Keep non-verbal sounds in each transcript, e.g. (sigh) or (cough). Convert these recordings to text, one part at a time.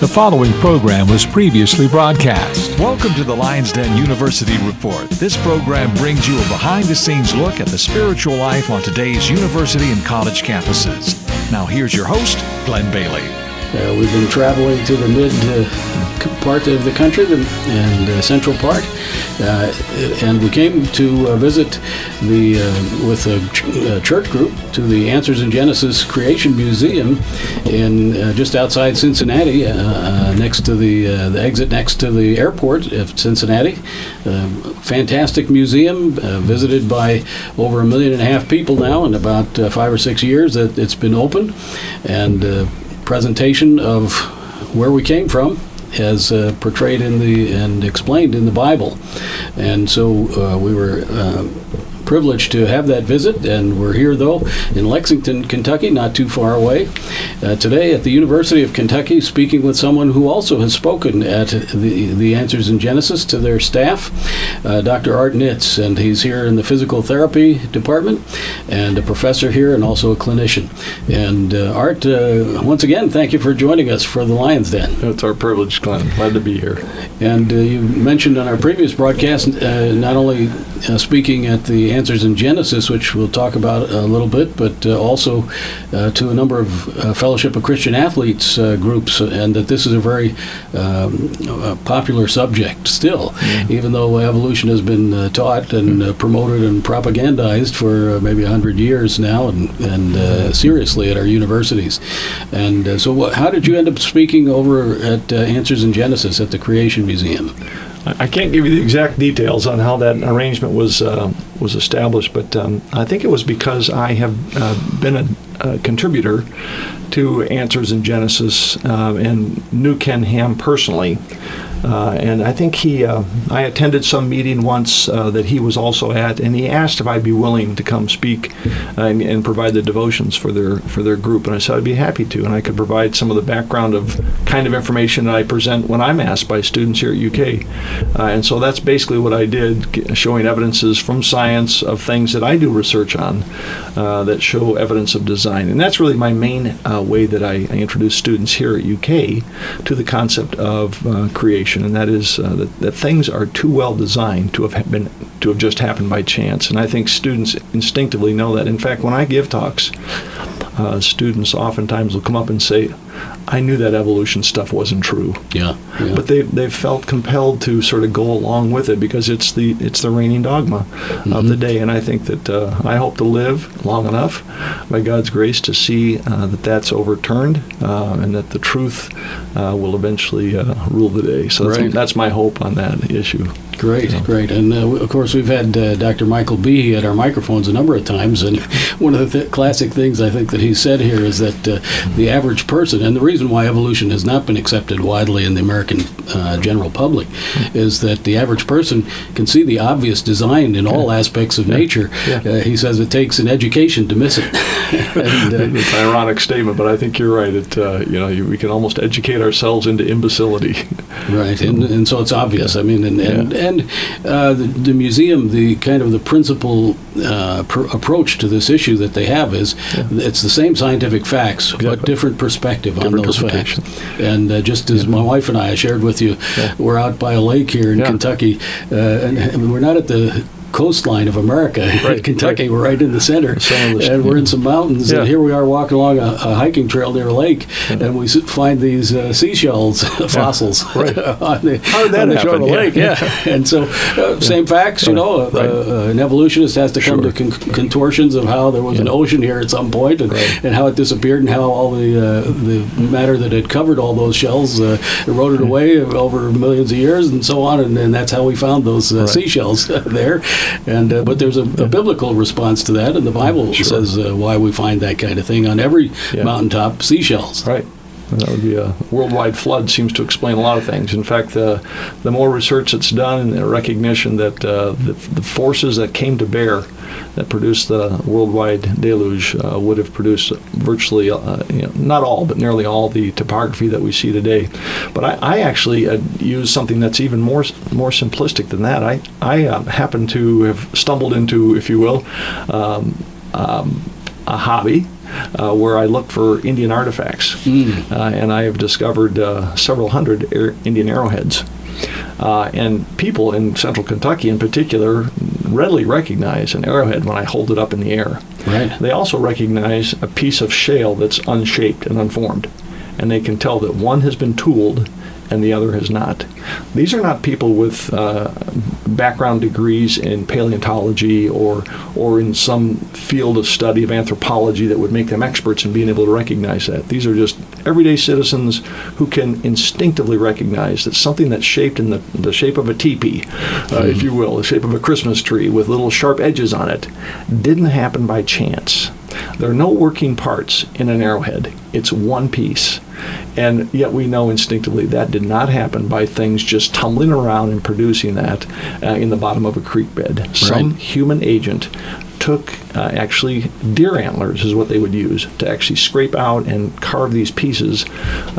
The following program was previously broadcast. Welcome to the Lions Den University Report. This program brings you a behind the scenes look at the spiritual life on today's university and college campuses. Now, here's your host, Glenn Bailey. Uh, we've been traveling to the mid uh, part of the country the, and uh, central part, uh, and we came to uh, visit the uh, with a, ch- church group to the Answers in Genesis Creation Museum in just outside Cincinnati, next to the the exit next to the airport of Cincinnati. fantastic museum, visited by over a million and a half people now in about five or six years that it's been open, and presentation of where we came from as uh, portrayed in the and explained in the Bible. And so uh, we were uh, privileged to have that visit, and we're here though in Lexington, Kentucky, not too far away. Uh, today at the University of Kentucky, speaking with someone who also has spoken at the the Answers in Genesis to their staff, uh, Dr. Art Nitz, and he's here in the physical therapy department, and a professor here, and also a clinician. And uh, Art, uh, once again, thank you for joining us for the Lions Den. It's our privilege, Glenn. Glad to be here. And uh, you mentioned on our previous broadcast, uh, not only speaking at the answers in Genesis, which we'll talk about a little bit, but uh, also uh, to a number of uh, Fellowship of Christian Athletes uh, groups, and that this is a very um, popular subject still, mm-hmm. even though evolution has been uh, taught and promoted and propagandized for maybe 100 years now, and, and seriously at our universities. And so, what, how did you end up speaking over at Answers in Genesis at the Creation Museum? I can't give you the exact details on how that arrangement was uh, was established, but um, I think it was because I have uh, been a, a, contributor to Answers in Genesis uh, and knew Ken Ham personally. Uh, and I think he, uh, I attended some meeting once uh, that he was also at, and he asked if I'd be willing to come speak and, and, provide the devotions for their for their group, and I said I'd be happy to, and I could provide some of the background of kind of information that I present when I'm asked by students here at UK, uh, and so that's basically what I did, showing evidences from science of things that I do research on uh, that show evidence of design, and that's really my main uh, way that I, I, introduce students here at UK to the concept of creation and that is uh, that, that things are too well designed to have been to have just happened by chance. And I think students instinctively know that. In fact, when I give talks, uh, students oftentimes will come up and say, I knew that evolution stuff wasn't true. Yeah, yeah. But they they felt compelled to sort of go along with it because it's the it's the reigning dogma mm-hmm. of the day, and I think that uh, I hope to live long enough, by God's grace, to see uh, that that's overturned uh, and that the truth uh, will eventually uh, rule the day. So that's, right. that's my hope on that issue. Great, so. great. And uh, of course, we've had uh, Dr. Michael B. at our microphones a number of times. And (laughs) one of the th- classic things I think that he said here is that uh, the average person, and the reason why evolution has not been accepted widely in the American uh, general public, is that the average person can see the obvious design in all aspects of nature. Yeah. Uh, he says it takes an education to miss it. (laughs) and, uh, it's an ironic statement, but I think you're right. It, you know, you, we can almost educate ourselves into imbecility. (laughs) Right, and, and so it's obvious. I mean, and, and, yeah. and uh, the, the, museum, the kind of the principal uh, pr- approach to this issue that they have is yeah. it's the same scientific facts, but different perspective different on those facts. And uh, just as yeah. my wife and I shared with you, we're out by a lake here in Kentucky, uh, and, and we're not at the coastline of America. (laughs) Right, Kentucky, right. we're right in the center, and we're in some mountains. Yeah. And here we are walking along a, a hiking trail near a lake, yeah. and we find these uh, seashells (laughs) fossils (laughs) right. on the, How did that on the shore of the lake. Yeah, and so uh, same facts. You know, uh, uh, an evolutionist has to come sure. to con- contortions of how there was an ocean here at some point, and, and how it disappeared, and how all the uh, the matter that had covered all those shells uh, eroded hmm. away over millions of years, and so on. And, and that's how we found those seashells there and uh, but there's a, a, biblical response to that, and the Bible sure. says uh, why we find that kind of thing on every yeah. mountaintop seashells. Right. That would be a worldwide flood seems to explain a lot of things. In fact, the the more research that's done and the recognition that uh, the, the, forces that came to bear that produced the worldwide deluge uh, would have produced virtually, uh, you know, not all, but nearly all the topography that we see today. But I, I actually uh, use something that's even more more simplistic than that. I I uh, happen to have stumbled into, if you will, um, um, a hobby uh, where I look for Indian artifacts, Mm. uh, and I have discovered uh, several hundred air, Indian arrowheads. Uh, and people in central Kentucky, in particular, readily recognize an arrowhead when I hold it up in the air. Right. They also recognize a piece of shale that's unshaped and unformed, and they can tell that one has been tooled and the other has not. These are not people with uh, background degrees in paleontology or or in some field of study of anthropology that would make them experts in being able to recognize that. These are just everyday citizens who can instinctively recognize that something that's shaped in the, the shape of a teepee, uh, if you will, the shape of a Christmas tree with little sharp edges on it, didn't happen by chance. There are no working parts in an arrowhead. It's one piece. And yet we know instinctively that did not happen by things just tumbling around and producing that uh, in the bottom of a creek bed. Some human agent took uh, actually deer antlers is what they would use to actually scrape out and carve these pieces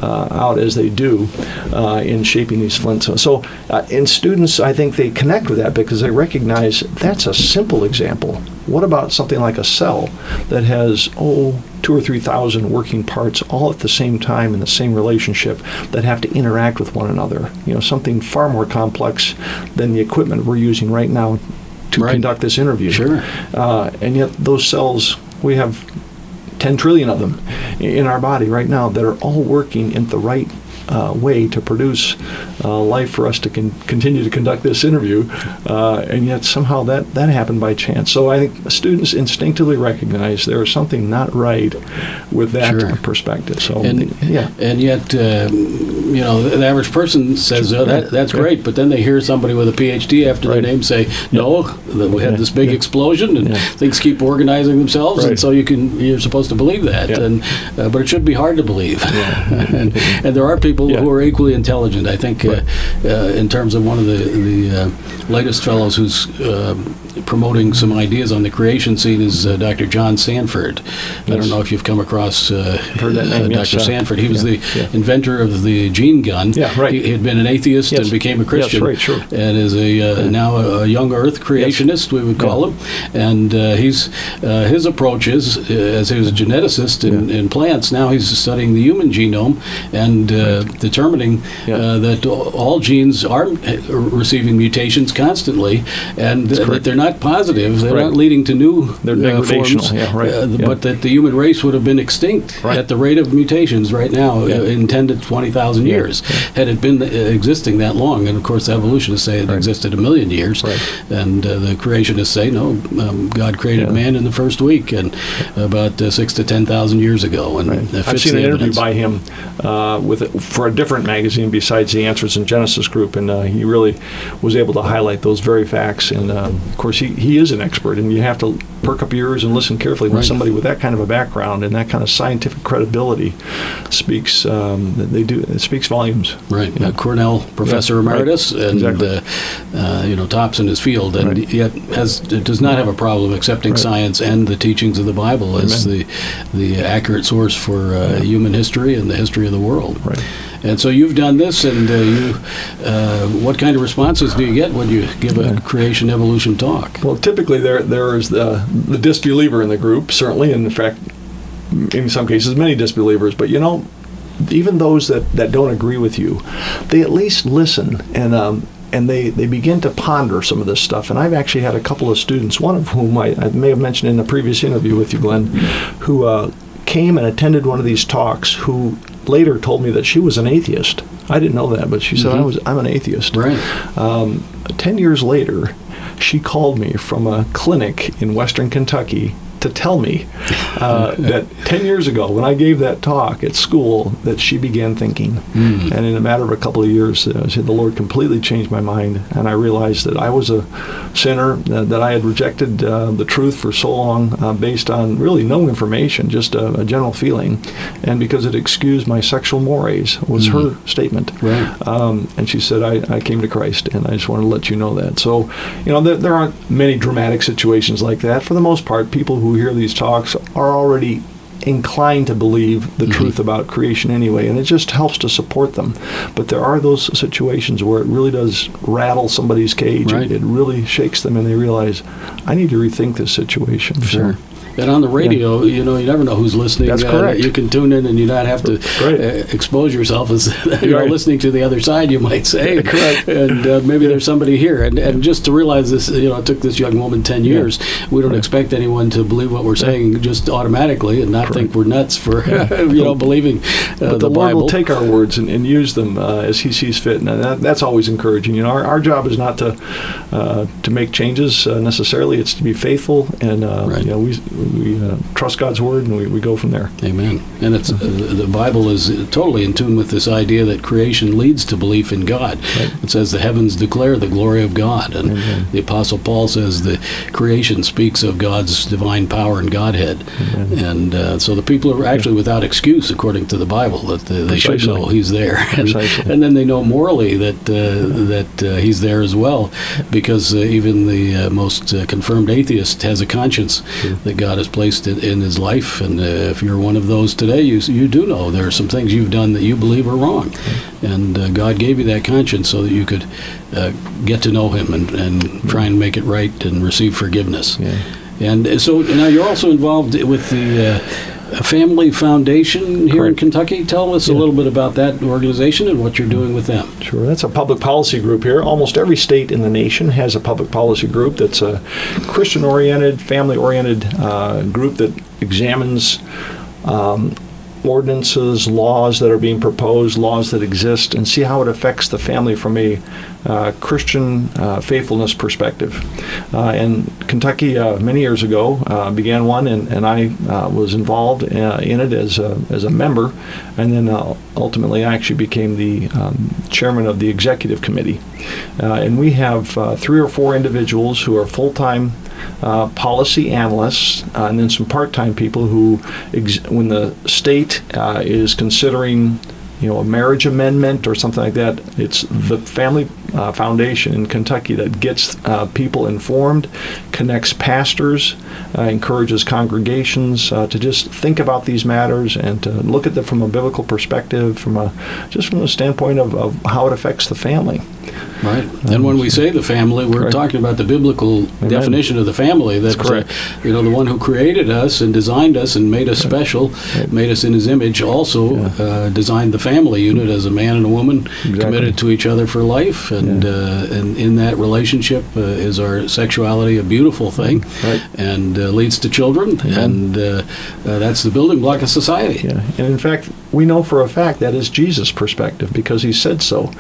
uh, out as they do uh, in shaping these flints. So uh, in students, I think they connect with that because they recognize that's a simple example. What about something like a cell that has oh two or three thousand working parts all at the same time in the same relationship that have to interact with one another? You know, something far more complex than the equipment we're using right now to Right. conduct this interview. Sure. Uh, and yet those cells, we have 10 trillion of them in our body right now that are all working in the right uh, way to produce uh, life for us to con- continue to conduct this interview, uh, and yet somehow that, that happened by chance. So I think students instinctively recognize there is something not right with that Sure. perspective. So And yeah, and yet, uh, you know, the, average person says oh, that that's Yeah. great, but then they hear somebody with a PhD after Right. their name say, "No, that we had Yeah. this big Yeah. explosion, and Yeah. things keep organizing themselves, and so you can you're supposed to believe that." Yeah. And uh, but it should be hard to believe. (laughs) and, and there are people Yeah. who are equally intelligent. I think, Right. uh, uh, in terms of one of the the uh, latest fellows who's uh, promoting some ideas on the creation scene is uh, Dr. John Sanford. I don't know if you've come across uh, heard that uh, name, yes, Dr. uh, Sanford. He was yeah, the yeah. inventor of the gene gun. Yeah, right. He, he had been an atheist Yes. and became a Christian. Yes, right, sure. And is a uh, now a, young Earth creationist, we would call him. And uh, he's uh, his approach is, uh, as he was a geneticist in, in plants, now he's studying the human genome and uh, determining uh, that all genes are uh, receiving mutations constantly, and uh, that they're not positive. They're Right. not leading to new They're uh, forms, yeah, right, uh, yeah. But that the human race would have been extinct Right. at the rate of mutations right now Yeah. uh, in 10 to 20,000 Yeah, years. Had it been uh, existing that long, and of course, evolutionists say it existed a million years, and uh, the creationists say, no, um, God created Yeah. man in the first week, and about uh, six to 10,000 years ago. And. I've seen an interview by him uh, with for a different magazine besides the Answers in Genesis group, and he really was able to highlight those very facts. And um, of course, he, he is an expert, and you have to perk up your ears and listen carefully when Right. somebody with that kind of a background and that kind of scientific credibility speaks. Um, they do it speaks volumes. Right, Yeah. Cornell professor Yeah, right. emeritus, and Exactly. uh, uh, you know tops in his field, and Right. yet has does not have a problem accepting Right. science and the teachings of the Bible as Amen. the the accurate source for uh, human history and the history of the world. Right. And so you've done this, and uh, you, uh, what kind of responses do you get when you give a creation evolution talk? Well, typically there there is the the disbeliever in the group, certainly, and in fact, in some cases, many disbelievers. But you know, even those that, that don't agree with you, they at least listen and um, and they, they begin to ponder some of this stuff. And I've actually had a couple of students, one of whom I, I may have mentioned in a previous interview with you, Glenn, who uh, came and attended one of these talks, who later told me that she was an atheist. I didn't know that, but she said I was I'm an atheist. Right. Um, Ten years later, she called me from a clinic in Western Kentucky to tell me uh, (laughs) that 10 years ago, when I gave that talk at school, that she began thinking. And in a matter of a couple of years, uh, said, the Lord completely changed my mind, and I realized that I was a sinner, uh, that I had rejected uh, the truth for so long uh, based on really no information, just a, a general feeling, and because it excused my sexual mores, was her statement. Right. Um, and she said, I, I came to Christ, and I just want to let you know that. So, you know, there, there aren't many dramatic situations like that. For the most part, people who hear these talks are already inclined to believe the mm-hmm. truth about creation anyway, and it just helps to support them. But there are those situations where it really does rattle somebody's cage. Right. It, really shakes them, and they realize, I need to rethink this situation. So, Sure. And on the radio, you know, you never know who's listening. That's Uh, correct. you can tune in and you not have to Right. uh, expose yourself as (laughs) you're Right. listening to the other side, you might say. (laughs) Correct. And uh, maybe there's somebody here. And, and just to realize this, you know, it took this young woman 10 years. We don't expect anyone to believe what we're saying just automatically and not think we're nuts for, (laughs) you know, believing uh, But the, the, Lord Bible. will take our words and, and use them uh, as He sees fit, and that, that's always encouraging. You know, our, our job is not to uh, to make changes uh, necessarily; it's to be faithful, and uh, Right. you know, we we uh, trust God's word, and we, we go from there. Amen. And it's uh, the Bible is totally in tune with this idea that creation leads to belief in God. It says the heavens declare the glory of God, and the Apostle Paul says the creation speaks of God's divine power and Godhead. And uh, so the people are actually without excuse, according to the Bible, that they, they should know He's there, (laughs) and, and then they know morally that uh, that uh, He's there as well, because uh, even the uh, most uh, confirmed atheist has a conscience that God has placed in, in his life. And uh, if you're one of those today, you you do know there are some things you've done that you believe are wrong, and uh, God gave you that conscience so that you could uh, get to know Him and, and try and make it right and receive forgiveness. Yeah. And uh, so now you're also involved with the. Family Foundation here in Correct. Kentucky. Tell us a Yeah. little bit about that organization and what you're doing with them. Sure, that's a public policy group here. Almost every state in the nation has a public policy group that's a Christian-oriented, family-oriented uh, group that examines um, ordinances, laws that are being proposed, laws that exist, and see how it affects the family from a uh, Christian uh, faithfulness perspective. Uh, and Kentucky, uh, many years ago, uh, began one, and, and I uh, was involved in it as a, as a member, and then ultimately I actually became the um, chairman of the executive committee. And we have three or four individuals who are full-time uh, policy analysts, uh, and then some part-time people who, ex- when the state uh, is considering, you know, a marriage amendment or something like that, it's the Family uh, Foundation in Kentucky that gets uh, people informed, connects pastors, uh, encourages congregations uh, to just think about these matters and to look at them from a biblical perspective, from a just from the standpoint of, of how it affects the family. Right. And when we say the family, we're Correct. talking about the biblical definition of the family. That's correct. uh, you know, the one who created us and designed us and made us special, made us in His image, also uh, designed the family unit as a man and a woman committed to each other for life. And uh, and in that relationship uh, is our sexuality a beautiful thing, Right. and uh, leads to children, and uh, uh, that's the building block of society. Yeah, and in fact, we know for a fact that is Jesus' perspective because he said so.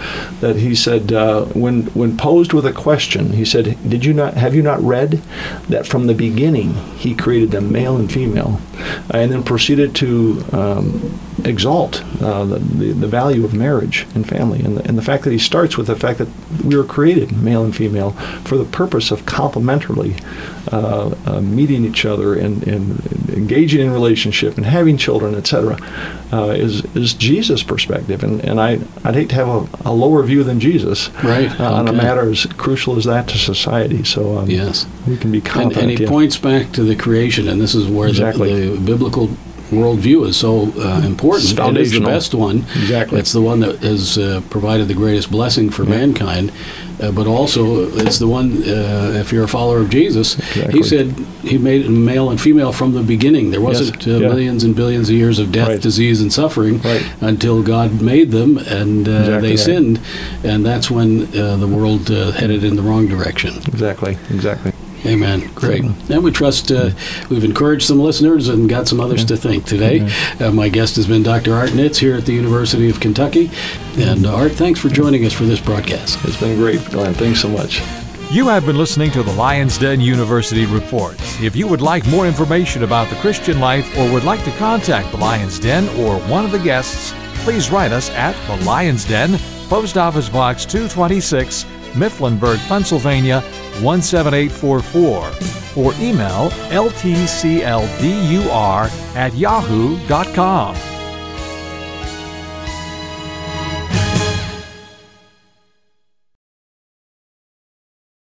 That he said uh, when when posed with a question, he said, "Did you not have you not read that from the beginning he created them male and female?" And then proceeded to um, exalt uh, the, the the value of marriage and family, and the, and the fact that he starts with the fact that we were created male and female for the purpose of complementarily uh, uh, meeting each other and, and engaging in relationship and having children, etc., uh, is is Jesus' perspective, and and I I'd hate to have a, a lower view than Jesus, Right, uh, on a matter as crucial as that to society. So um, Yes. we can be And, confident. and he yeah. points back to the creation, and this is where Exactly. the, the biblical worldview is so uh, important. It's It is the best one. Exactly. It's the one that has uh, provided the greatest blessing for mankind. Uh, but also, it's the one, uh, if you're a follower of Jesus, Exactly. he said he made male and female from the beginning. There wasn't uh, yeah. millions and billions of years of death, Right. disease, and suffering Right. until God made them and uh, Exactly they right. sinned. And that's when uh, the world uh, headed in the wrong direction. Exactly, exactly. Amen. Great. And we trust uh, we've encouraged some listeners and got some others to think today. Uh, my guest has been Dr. Art Nitz here at the University of Kentucky. And uh, Art, thanks for joining us for this broadcast. It's been great, Glenn. Thanks so much. You have been listening to the Lions Den University Reports. If you would like more information about the Christian life or would like to contact the Lions Den or one of the guests, please write us at the Lions Den, Post Office Box 226, Mifflinburg, Pennsylvania 17844, or email ltcldur at yahoo.com.